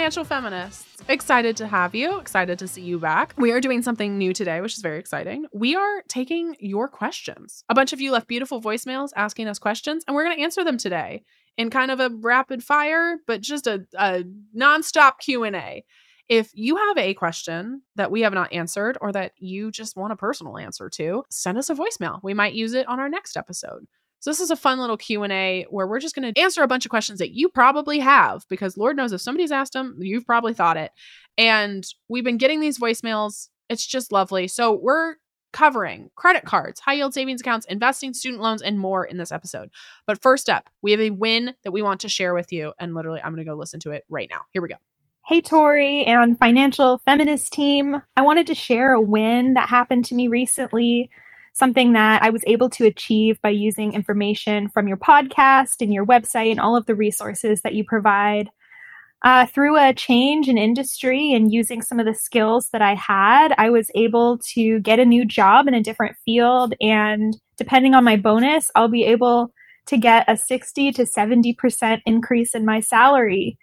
Financial feminists. Excited to have you. Excited to see you back. We are doing something new today, which is very exciting. We are taking your questions. A bunch of you left beautiful voicemails asking us questions, and we're going to answer them today in kind of a rapid fire, but just a, a nonstop Q&A. If you have a question that we have not answered or that you just want a personal answer to, send us a voicemail. We might use it on our next episode. So this is a fun little Q&A where we're just going to answer a bunch of questions that you probably have because Lord knows if somebody's asked them, you've probably thought it. And we've been getting these voicemails. It's just lovely. So we're covering credit cards, high yield savings accounts, investing, student loans, and more in this episode. But first up, we have a win that we want to share with you. And literally, I'm going to go listen to it right now. Here we go. Hey, Tori and financial feminist team. I wanted to share a win that happened to me recently, something that I was able to achieve by using information from your podcast and your website and all of the resources that you provide. Uh, through a change in industry and using some of the skills that I had, I was able to get a new job in a different field. And depending on my bonus, I'll be able to get a 60 to 70% increase in my salary.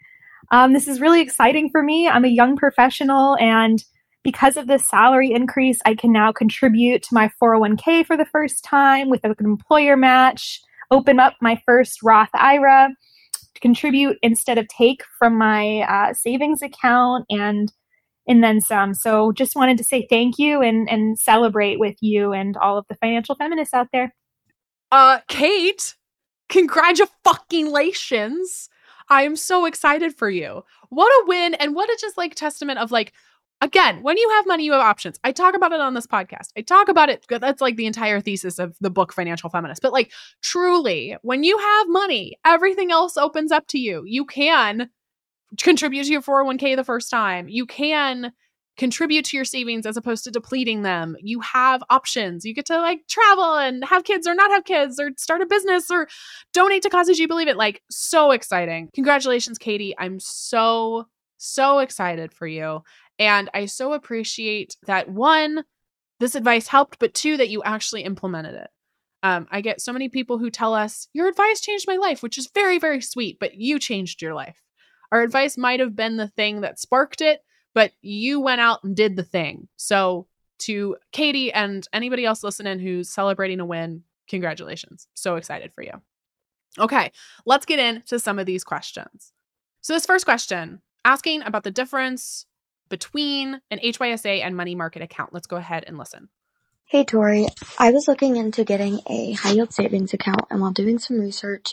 Um, this is really exciting for me. I'm a young professional, and because of this salary increase, I can now contribute to my 401k for the first time with an employer match, open up my first Roth IRA, contribute instead of take from my uh, savings account, and and then some. So just wanted to say thank you and and celebrate with you and all of the financial feminists out there. Uh, Kate, congratulations. I am so excited for you. What a win and what a just like testament of like again, when you have money, you have options. I talk about it on this podcast. I talk about it. That's like the entire thesis of the book Financial Feminist. But like truly, when you have money, everything else opens up to you. You can contribute to your 401k the first time. You can contribute to your savings as opposed to depleting them. You have options. You get to like travel and have kids or not have kids or start a business or donate to causes you believe it. Like, so exciting. Congratulations, Katie. I'm so, so excited for you. And I so appreciate that one, this advice helped, but two, that you actually implemented it. Um, I get so many people who tell us, Your advice changed my life, which is very, very sweet, but you changed your life. Our advice might have been the thing that sparked it, but you went out and did the thing. So, to Katie and anybody else listening who's celebrating a win, congratulations. So excited for you. Okay, let's get into some of these questions. So, this first question asking about the difference between an HYSA and money market account. Let's go ahead and listen. Hey Tori, I was looking into getting a high yield savings account and while doing some research,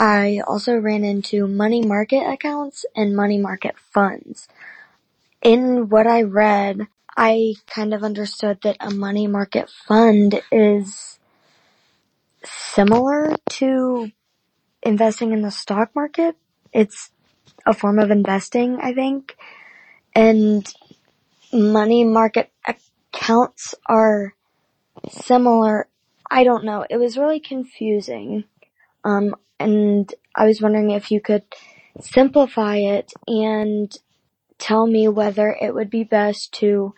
I also ran into money market accounts and money market funds in what I read, I kind of understood that a money market fund is similar to investing in the stock market. It's a form of investing, I think. And money market accounts are similar. I don't know. It was really confusing. Um, and I was wondering if you could simplify it and tell me whether it would be best to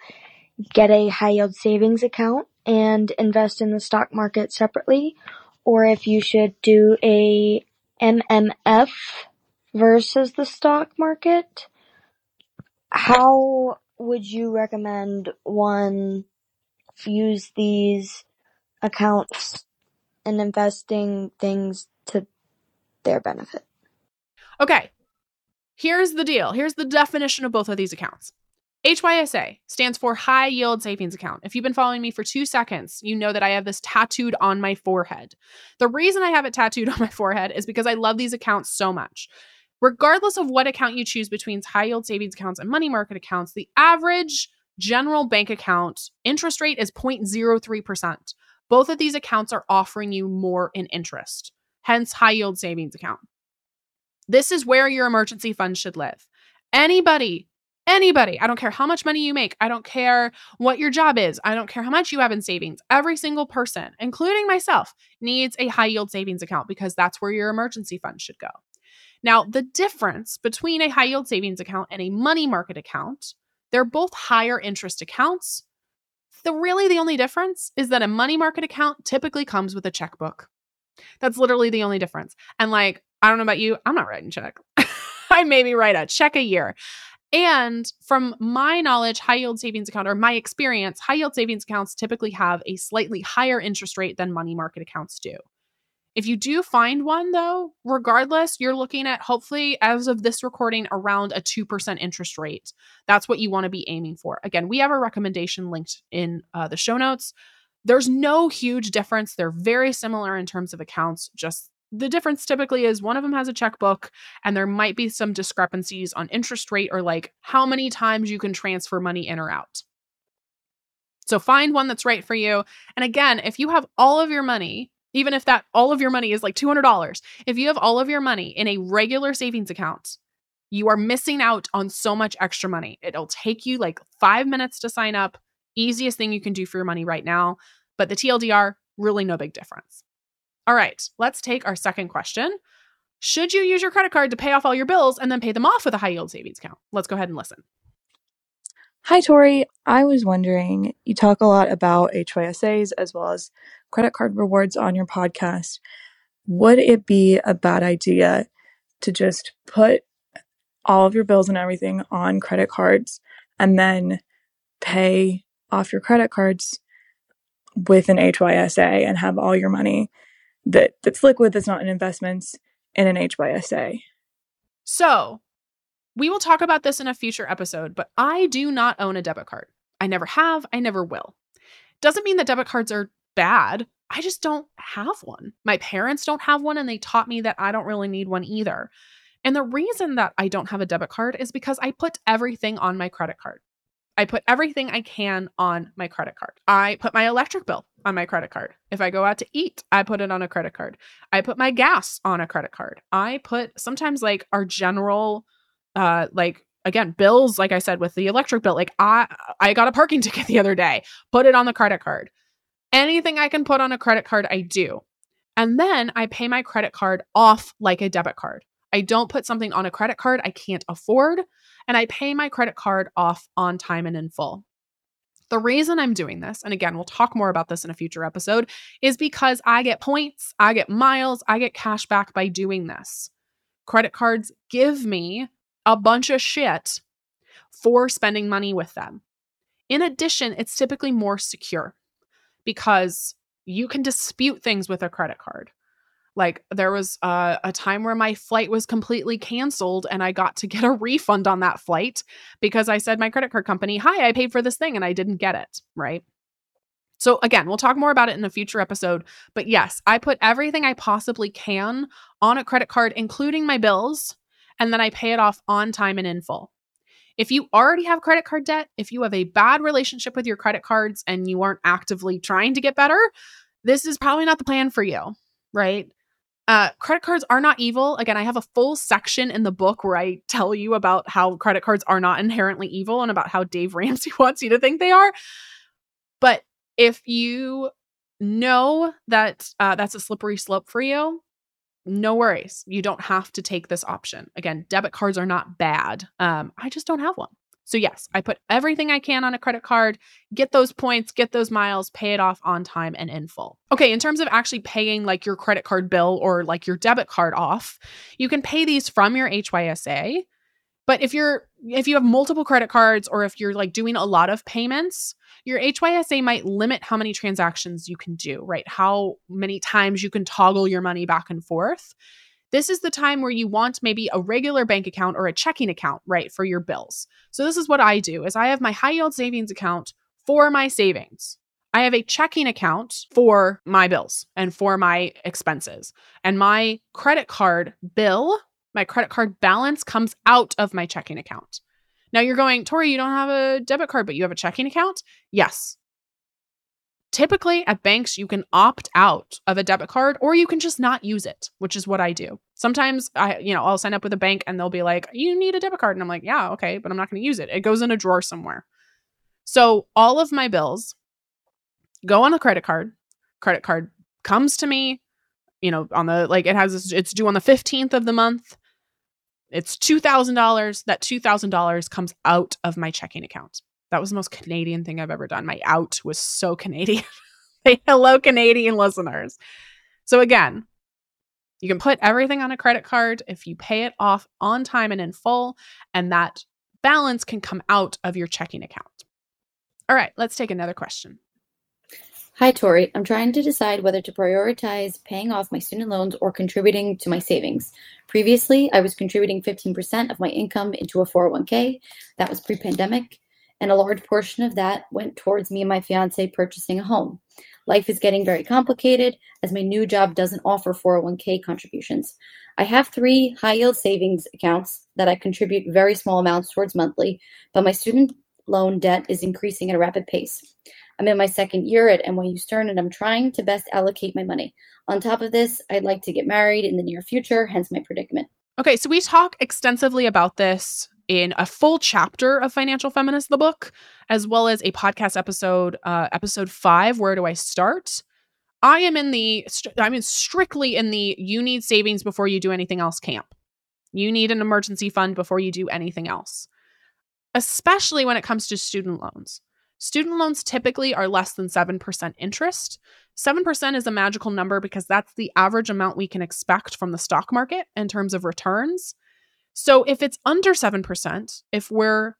get a high yield savings account and invest in the stock market separately, or if you should do a MMF versus the stock market. How would you recommend one use these accounts and investing things to their benefit? Okay, Here's the deal. Here's the definition of both of these accounts. HYSA stands for High Yield Savings Account. If you've been following me for two seconds, you know that I have this tattooed on my forehead. The reason I have it tattooed on my forehead is because I love these accounts so much. Regardless of what account you choose between high yield savings accounts and money market accounts, the average general bank account interest rate is 0.03%. Both of these accounts are offering you more in interest, hence, high yield savings account. This is where your emergency fund should live. Anybody, anybody, I don't care how much money you make, I don't care what your job is, I don't care how much you have in savings. Every single person, including myself, needs a high yield savings account because that's where your emergency fund should go. Now, the difference between a high yield savings account and a money market account, they're both higher interest accounts. The really the only difference is that a money market account typically comes with a checkbook. That's literally the only difference. And like I don't know about you, I'm not writing check. I maybe write a check a year. And from my knowledge, high yield savings account or my experience, high yield savings accounts typically have a slightly higher interest rate than money market accounts do. If you do find one, though, regardless, you're looking at hopefully, as of this recording, around a 2% interest rate. That's what you want to be aiming for. Again, we have a recommendation linked in uh, the show notes. There's no huge difference. They're very similar in terms of accounts, just the difference typically is one of them has a checkbook and there might be some discrepancies on interest rate or like how many times you can transfer money in or out. So find one that's right for you. And again, if you have all of your money, even if that all of your money is like $200, if you have all of your money in a regular savings account, you are missing out on so much extra money. It'll take you like 5 minutes to sign up. Easiest thing you can do for your money right now, but the TLDR really no big difference. All right, let's take our second question. Should you use your credit card to pay off all your bills and then pay them off with a high yield savings account? Let's go ahead and listen. Hi, Tori. I was wondering, you talk a lot about HYSAs as well as credit card rewards on your podcast. Would it be a bad idea to just put all of your bills and everything on credit cards and then pay off your credit cards with an HYSA and have all your money that that's liquid, that's not in investments, in an HYSA. So we will talk about this in a future episode, but I do not own a debit card. I never have, I never will. Doesn't mean that debit cards are bad. I just don't have one. My parents don't have one, and they taught me that I don't really need one either. And the reason that I don't have a debit card is because I put everything on my credit card. I put everything I can on my credit card. I put my electric bill on my credit card. If I go out to eat, I put it on a credit card. I put my gas on a credit card. I put sometimes like our general uh like again bills like I said with the electric bill like I I got a parking ticket the other day. Put it on the credit card. Anything I can put on a credit card I do. And then I pay my credit card off like a debit card. I don't put something on a credit card I can't afford and I pay my credit card off on time and in full. The reason I'm doing this, and again, we'll talk more about this in a future episode, is because I get points, I get miles, I get cash back by doing this. Credit cards give me a bunch of shit for spending money with them. In addition, it's typically more secure because you can dispute things with a credit card. Like there was uh, a time where my flight was completely canceled and I got to get a refund on that flight because I said my credit card company, "Hi, I paid for this thing and I didn't get it." Right? So again, we'll talk more about it in a future episode, but yes, I put everything I possibly can on a credit card including my bills and then I pay it off on time and in full. If you already have credit card debt, if you have a bad relationship with your credit cards and you aren't actively trying to get better, this is probably not the plan for you, right? Uh, credit cards are not evil. Again, I have a full section in the book where I tell you about how credit cards are not inherently evil and about how Dave Ramsey wants you to think they are. But if you know that uh, that's a slippery slope for you, no worries. You don't have to take this option. Again, debit cards are not bad. Um, I just don't have one. So, yes, I put everything I can on a credit card, get those points, get those miles, pay it off on time and in full. Okay, in terms of actually paying like your credit card bill or like your debit card off, you can pay these from your HYSA. But if you're if you have multiple credit cards or if you're like doing a lot of payments, your HYSA might limit how many transactions you can do, right? How many times you can toggle your money back and forth. This is the time where you want maybe a regular bank account or a checking account, right, for your bills. So this is what I do is I have my high yield savings account for my savings. I have a checking account for my bills and for my expenses. And my credit card bill, my credit card balance comes out of my checking account. Now you're going, Tori, you don't have a debit card, but you have a checking account? Yes. Typically at banks, you can opt out of a debit card or you can just not use it, which is what I do. Sometimes I, you know, I'll sign up with a bank and they'll be like, you need a debit card. And I'm like, yeah, okay, but I'm not going to use it. It goes in a drawer somewhere. So all of my bills go on a credit card. Credit card comes to me, you know, on the, like it has, it's due on the 15th of the month. It's $2,000. That $2,000 comes out of my checking account. That was the most Canadian thing I've ever done. My out was so Canadian. hey, Hello, Canadian listeners. So, again, You can put everything on a credit card if you pay it off on time and in full, and that balance can come out of your checking account. All right, let's take another question. Hi, Tori. I'm trying to decide whether to prioritize paying off my student loans or contributing to my savings. Previously, I was contributing 15% of my income into a 401k. That was pre pandemic. And a large portion of that went towards me and my fiance purchasing a home. Life is getting very complicated as my new job doesn't offer 401k contributions. I have three high yield savings accounts that I contribute very small amounts towards monthly, but my student loan debt is increasing at a rapid pace. I'm in my second year at NYU Stern and I'm trying to best allocate my money. On top of this, I'd like to get married in the near future, hence my predicament. Okay, so we talk extensively about this in a full chapter of Financial Feminist, the book, as well as a podcast episode, uh, episode five, Where Do I Start? I am in the, I'm in strictly in the you need savings before you do anything else camp. You need an emergency fund before you do anything else, especially when it comes to student loans. Student loans typically are less than 7% interest. 7% is a magical number because that's the average amount we can expect from the stock market in terms of returns. So if it's under 7%, if we're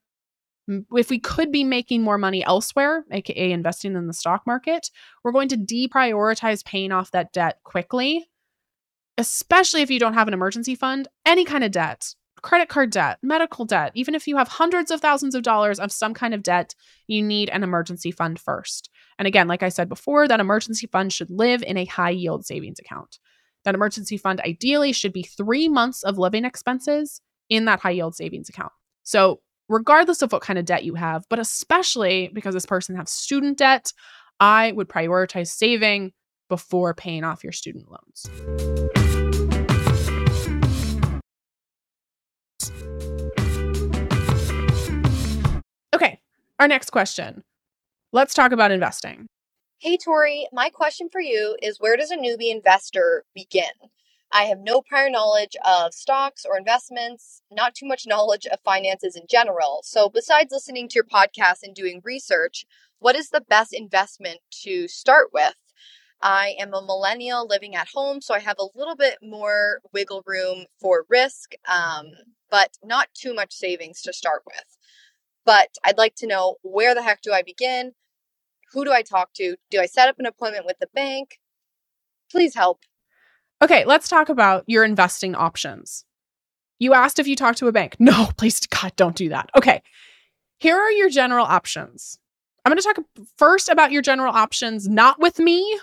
if we could be making more money elsewhere, aka investing in the stock market, we're going to deprioritize paying off that debt quickly, especially if you don't have an emergency fund, any kind of debt, credit card debt, medical debt, even if you have hundreds of thousands of dollars of some kind of debt, you need an emergency fund first. And again, like I said before, that emergency fund should live in a high yield savings account. That emergency fund ideally should be three months of living expenses in that high yield savings account. So, regardless of what kind of debt you have, but especially because this person has student debt, I would prioritize saving before paying off your student loans. Our next question. Let's talk about investing. Hey, Tori, my question for you is where does a newbie investor begin? I have no prior knowledge of stocks or investments, not too much knowledge of finances in general. So, besides listening to your podcast and doing research, what is the best investment to start with? I am a millennial living at home, so I have a little bit more wiggle room for risk, um, but not too much savings to start with. But I'd like to know where the heck do I begin? Who do I talk to? Do I set up an appointment with the bank? Please help. Okay, let's talk about your investing options. You asked if you talk to a bank. No, please, God, don't do that. Okay, here are your general options. I'm going to talk first about your general options, not with me,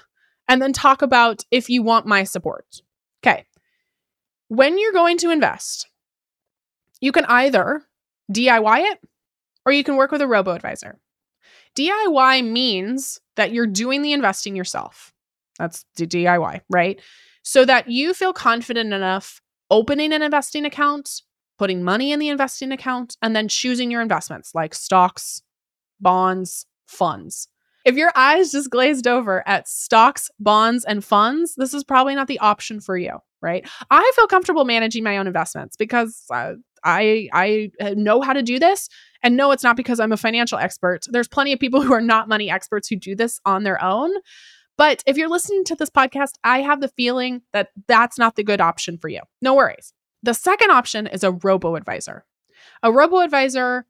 and then talk about if you want my support. Okay, when you're going to invest, you can either DIY it or you can work with a robo advisor. DIY means that you're doing the investing yourself. That's DIY, right? so that you feel confident enough opening an investing account, putting money in the investing account, and then choosing your investments like stocks, bonds, funds. If your eyes just glazed over at stocks, bonds, and funds, this is probably not the option for you, right? I feel comfortable managing my own investments because uh, I I uh, know how to do this and no it's not because I'm a financial expert. There's plenty of people who are not money experts who do this on their own. But if you're listening to this podcast, I have the feeling that that's not the good option for you. No worries. The second option is a robo advisor. A robo advisor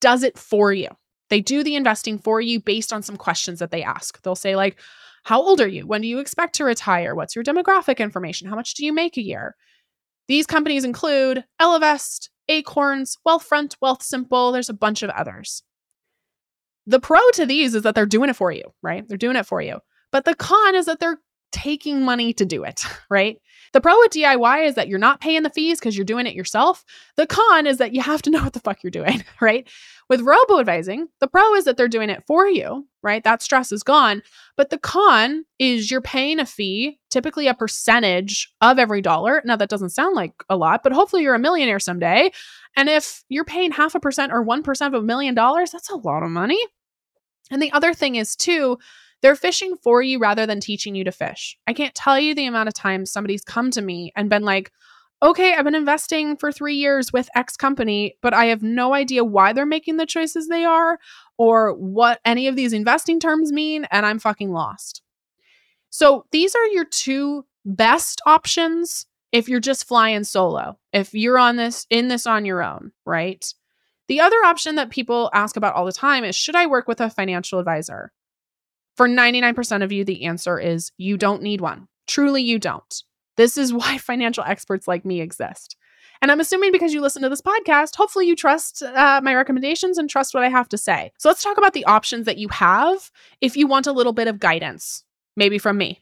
does it for you. They do the investing for you based on some questions that they ask. They'll say, like, how old are you? When do you expect to retire? What's your demographic information? How much do you make a year? These companies include Ellevest, Acorns, Wealthfront, Wealthsimple. There's a bunch of others. The pro to these is that they're doing it for you, right? They're doing it for you. But the con is that they're taking money to do it, right? The pro with DIY is that you're not paying the fees because you're doing it yourself. The con is that you have to know what the fuck you're doing, right? With robo advising, the pro is that they're doing it for you, right? That stress is gone. But the con is you're paying a fee, typically a percentage of every dollar. Now, that doesn't sound like a lot, but hopefully you're a millionaire someday. And if you're paying half a percent or 1% of a million dollars, that's a lot of money. And the other thing is, too, they're fishing for you rather than teaching you to fish. I can't tell you the amount of times somebody's come to me and been like, okay, I've been investing for three years with X company, but I have no idea why they're making the choices they are or what any of these investing terms mean, and I'm fucking lost. So these are your two best options if you're just flying solo, if you're on this in this on your own, right? The other option that people ask about all the time is should I work with a financial advisor? For 99% of you, the answer is you don't need one. Truly, you don't. This is why financial experts like me exist. And I'm assuming because you listen to this podcast, hopefully you trust uh, my recommendations and trust what I have to say. So let's talk about the options that you have if you want a little bit of guidance, maybe from me.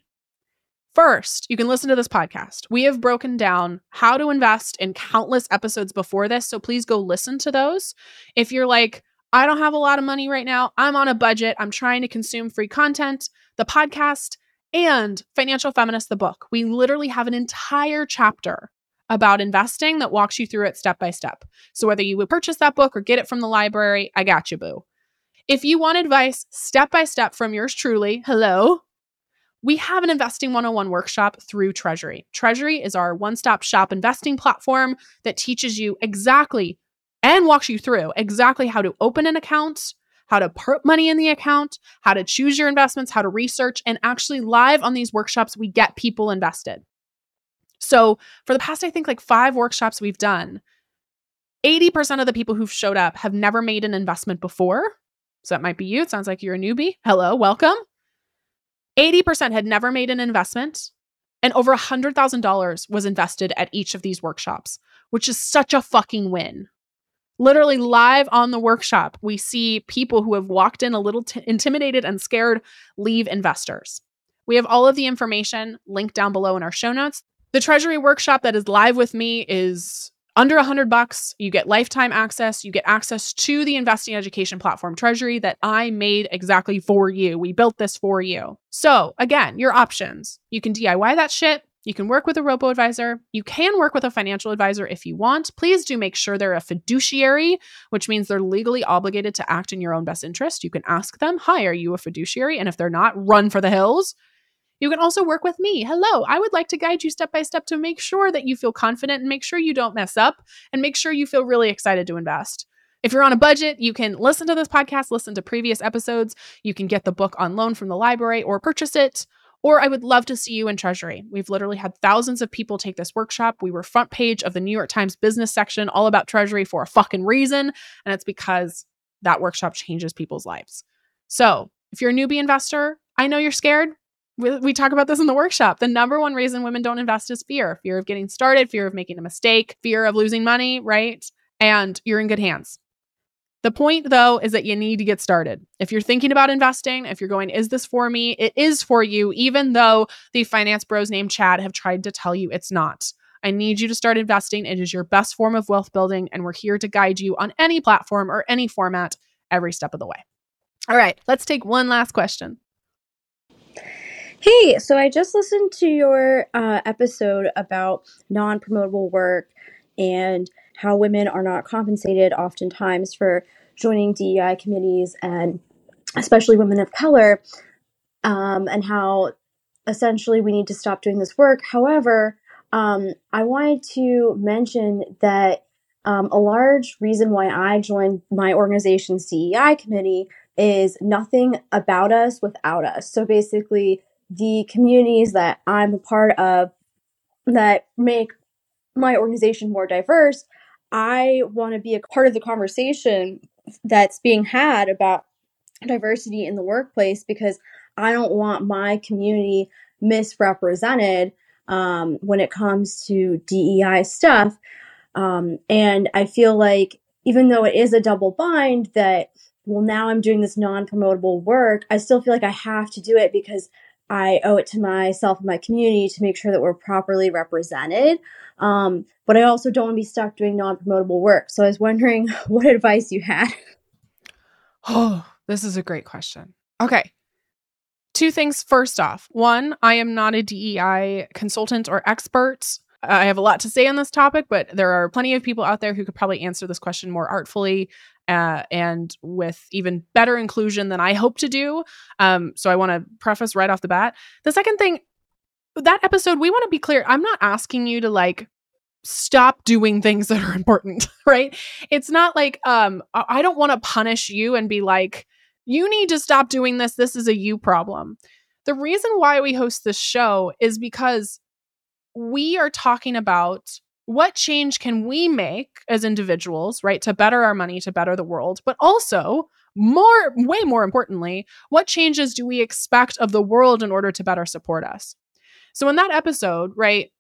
First, you can listen to this podcast. We have broken down how to invest in countless episodes before this. So please go listen to those. If you're like, I don't have a lot of money right now, I'm on a budget, I'm trying to consume free content, the podcast and Financial Feminist, the book. We literally have an entire chapter about investing that walks you through it step by step. So whether you would purchase that book or get it from the library, I got you, boo. If you want advice step by step from yours truly, hello, we have an Investing 101 workshop through Treasury. Treasury is our one stop shop investing platform that teaches you exactly and walks you through exactly how to open an account, how to put money in the account, how to choose your investments, how to research, and actually live on these workshops, we get people invested. So, for the past, I think like five workshops we've done, 80% of the people who've showed up have never made an investment before. So, that might be you. It sounds like you're a newbie. Hello, welcome. 80% had never made an investment, and over $100,000 was invested at each of these workshops, which is such a fucking win literally live on the workshop, we see people who have walked in a little t- intimidated and scared leave investors. We have all of the information linked down below in our show notes. The Treasury workshop that is live with me is under a hundred bucks. You get lifetime access. You get access to the investing education platform Treasury that I made exactly for you. We built this for you. So again, your options. You can DIY that shit. You can work with a robo advisor. You can work with a financial advisor if you want. Please do make sure they're a fiduciary, which means they're legally obligated to act in your own best interest. You can ask them, Hi, are you a fiduciary? And if they're not, run for the hills. You can also work with me. Hello, I would like to guide you step by step to make sure that you feel confident and make sure you don't mess up and make sure you feel really excited to invest. If you're on a budget, you can listen to this podcast, listen to previous episodes. You can get the book on loan from the library or purchase it. Or I would love to see you in Treasury. We've literally had thousands of people take this workshop. We were front page of the New York Times business section all about Treasury for a fucking reason. And it's because that workshop changes people's lives. So if you're a newbie investor, I know you're scared. We, talk about this in the workshop. The number one reason women don't invest is fear fear of getting started, fear of making a mistake, fear of losing money, right? And you're in good hands. The point, though, is that you need to get started. If you're thinking about investing, if you're going, is this for me? It is for you, even though the finance bros named Chad have tried to tell you it's not. I need you to start investing. It is your best form of wealth building, and we're here to guide you on any platform or any format every step of the way. All right, let's take one last question. Hey, so I just listened to your uh, episode about non promotable work and how women are not compensated oftentimes for joining DEI committees and especially women of color, um, and how essentially we need to stop doing this work. However, um, I wanted to mention that um, a large reason why I joined my organization's DEI committee is nothing about us without us. So basically, the communities that I'm a part of that make my organization more diverse, I want to be a part of the conversation that's being had about diversity in the workplace because I don't want my community misrepresented um, when it comes to DEI stuff. Um, and I feel like even though it is a double bind that, well, now I'm doing this non promotable work, I still feel like I have to do it because I owe it to myself and my community to make sure that we're properly represented. Um, but I also don't want to be stuck doing non promotable work. So I was wondering what advice you had. Oh, this is a great question. Okay. Two things. First off, one, I am not a DEI consultant or expert. I have a lot to say on this topic, but there are plenty of people out there who could probably answer this question more artfully uh, and with even better inclusion than I hope to do. Um, so I want to preface right off the bat. The second thing, that episode, we want to be clear. I'm not asking you to like stop doing things that are important, right? It's not like um, I don't want to punish you and be like, you need to stop doing this. This is a you problem. The reason why we host this show is because we are talking about what change can we make as individuals, right, to better our money, to better the world, but also more, way more importantly, what changes do we expect of the world in order to better support us? So, in that episode, right,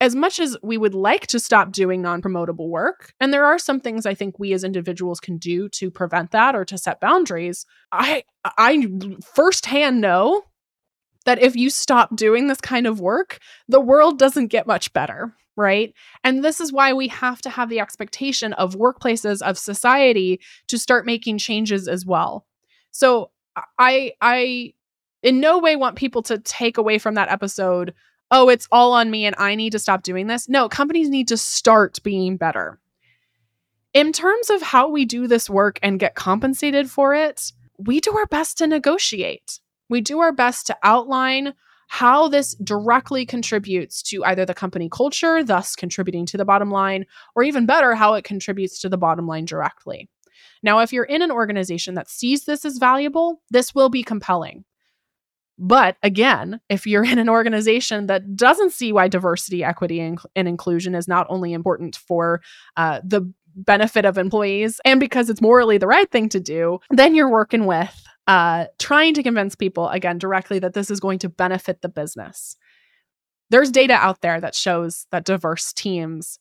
as much as we would like to stop doing non promotable work, and there are some things I think we as individuals can do to prevent that or to set boundaries, I, I firsthand know that if you stop doing this kind of work, the world doesn't get much better, right? And this is why we have to have the expectation of workplaces of society to start making changes as well. So I I in no way want people to take away from that episode, oh, it's all on me and I need to stop doing this. No, companies need to start being better. In terms of how we do this work and get compensated for it, we do our best to negotiate. We do our best to outline how this directly contributes to either the company culture, thus contributing to the bottom line, or even better, how it contributes to the bottom line directly. Now, if you're in an organization that sees this as valuable, this will be compelling. But again, if you're in an organization that doesn't see why diversity, equity, and, inclusion is not only important for uh, the benefit of employees and because it's morally the right thing to do, then you're working with uh, trying to convince people, again, directly that this is going to benefit the business. There's data out there that shows that diverse teams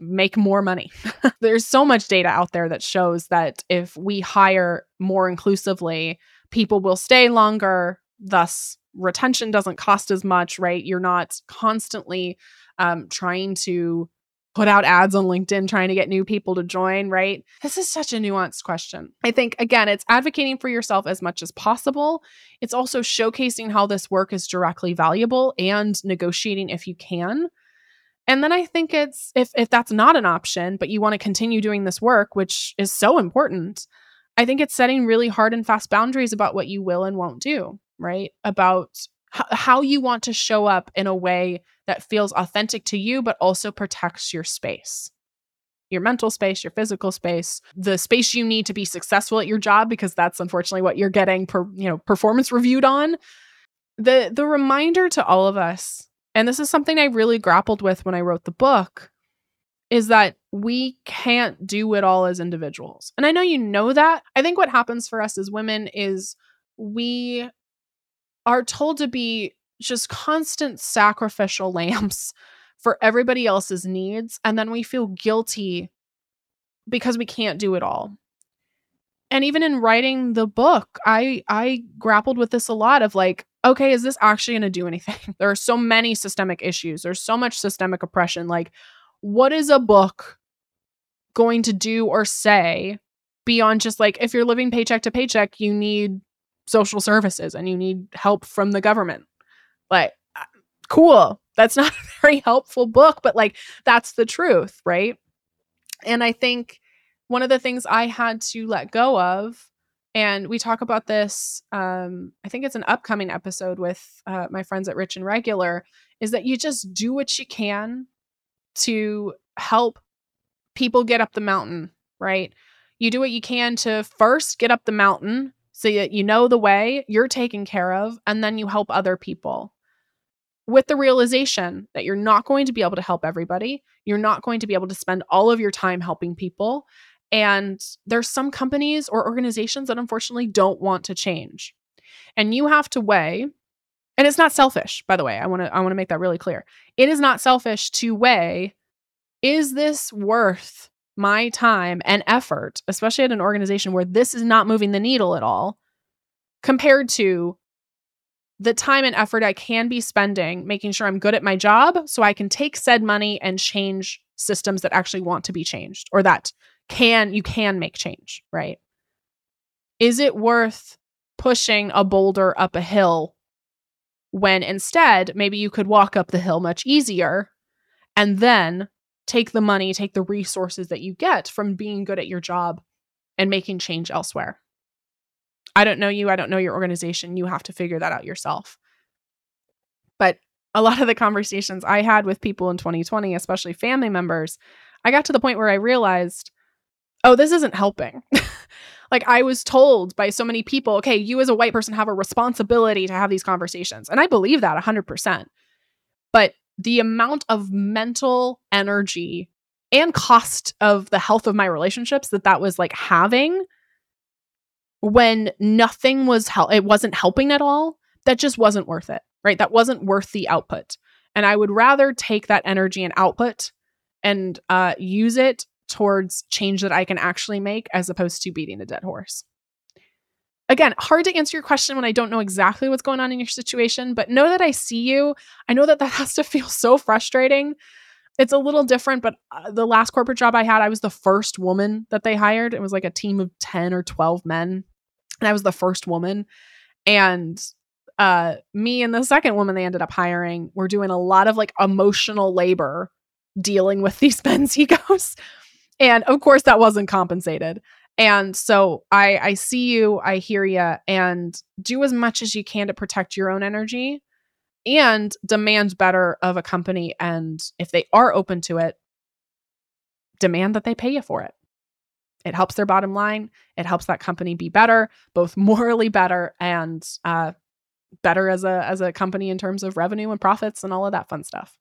make more money. There's so much data out there that shows that if we hire more inclusively, people will stay longer, thus, retention doesn't cost as much, right? You're not constantly um, trying to put out ads on LinkedIn trying to get new people to join, right? This is such a nuanced question. I think, again, it's advocating for yourself as much as possible. It's also showcasing how this work is directly valuable and negotiating if you can. And then I think it's if if that's not an option, but you want to continue doing this work, which is so important, I think it's setting really hard and fast boundaries about what you will and won't do, right? About h- how you want to show up in a way that feels authentic to you, but also protects your space your mental space, your physical space, the space you need to be successful at your job because that's unfortunately what you're getting per, you know, performance reviewed on. The the reminder to all of us, and this is something I really grappled with when I wrote the book, is that we can't do it all as individuals. And I know you know that. I think what happens for us as women is we are told to be just constant sacrificial lambs for everybody else's needs. And then we feel guilty because we can't do it all. And even in writing the book, I I grappled with this a lot of like, okay, is this actually going to do anything? there are so many systemic issues. There's so much systemic oppression. Like, what is a book going to do or say beyond just like if you're living paycheck to paycheck, you need social services and you need help from the government. Like, cool. That's not a very helpful book, but like, that's the truth, right? And I think one of the things I had to let go of, and we talk about this, um, I think it's an upcoming episode with uh, my friends at Rich and Regular, is that you just do what you can to help people get up the mountain, right? You do what you can to first get up the mountain so that you know the way, you're taken care of, and then you help other people with the realization that you're not going to be able to help everybody. You're not going to be able to spend all of your time helping people. And there's some companies or organizations that unfortunately don't want to change. And you have to weigh, and it's not selfish, by the way. I want to I want to make that really clear. It is not selfish to weigh is this worth my time and effort, especially at an organization where this is not moving the needle at all, compared to the time and effort I can be spending making sure I'm good at my job so I can take said money and change systems that actually want to be changed or that can you can make change, right? Is it worth pushing a boulder up a hill when instead maybe you could walk up the hill much easier and then take the money, take the resources that you get from being good at your job and making change elsewhere. I don't know you, I don't know your organization. You have to figure that out yourself. But a lot of the conversations I had with people in 2020, especially family members, I got to the point where I realized, oh, this isn't helping. like I was told by so many people, okay, you as a white person have a responsibility to have these conversations. And I believe that 100%. But the amount of mental energy and cost of the health of my relationships that that was like having when nothing was hel- it wasn't helping at all that just wasn't worth it right? That wasn't worth the output. And i would rather take that energy and output and uh, use it towards change that i can actually make as opposed to beating a dead horse. Again hard to answer your question when i don't know exactly what's going on in your situation but know that i see you. I know that that has to feel so frustrating. It's a little different but uh, the last corporate job i had i was the first woman that they hired. It was like a team of 10 or 12 men and I was the first woman. And uh, me and the second woman they ended up hiring were doing a lot of like emotional labor dealing with these men's egos. And of course, that wasn't compensated. And so I, I see you, I hear you, and do as much as you can to protect your own energy and demand better of a company. And if they are open to it, demand that they pay you for it. It helps their bottom line. It helps that company be better, both morally better and uh, better as a as a company in terms of revenue and profits and all of that fun stuff.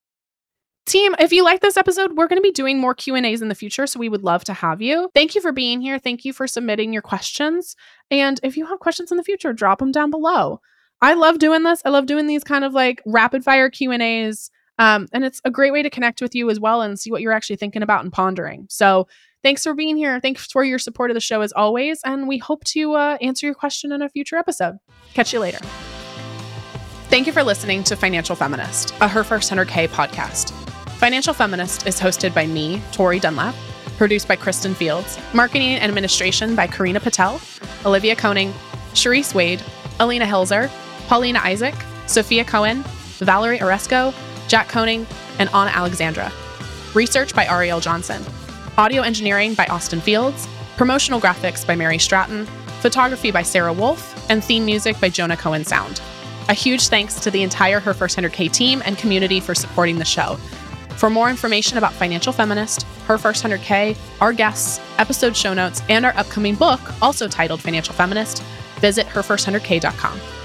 Team, if you like this episode, we're going to be doing more Q&As in the future, so we would love to have you. Thank you for being here. Thank you for submitting your questions. And if you have questions in the future, drop them down below. I love doing this. I love doing these kind of like rapid fire Q&As. Um, and it's a great way to connect with you as well and see what you're actually thinking about and pondering. So Thanks for being here. Thanks for your support of the show as always. And we hope to uh, answer your question in a future episode. Catch you later. Thank you for listening to Financial Feminist, a Her First 100K podcast. Financial Feminist is hosted by me, Tori Dunlap, produced by Kristen Fields, marketing and administration by Karina Patel, Olivia Koning, Sharice Wade, Alina Hilzer, Paulina Isaac, Sophia Cohen, Valerie Oresco, Jack Koning, and Anna Alexandra. Research by Ariel Johnson audio engineering by Austin Fields, promotional graphics by Mary Stratton, photography by Sarah Wolf, and theme music by Jonah Cohen Sound. A huge thanks to the entire Her First 100K team and community for supporting the show. For more information about Financial Feminist, Her First 100K, our guests, episode show notes, and our upcoming book, also titled Financial Feminist, visit herfirst100k.com.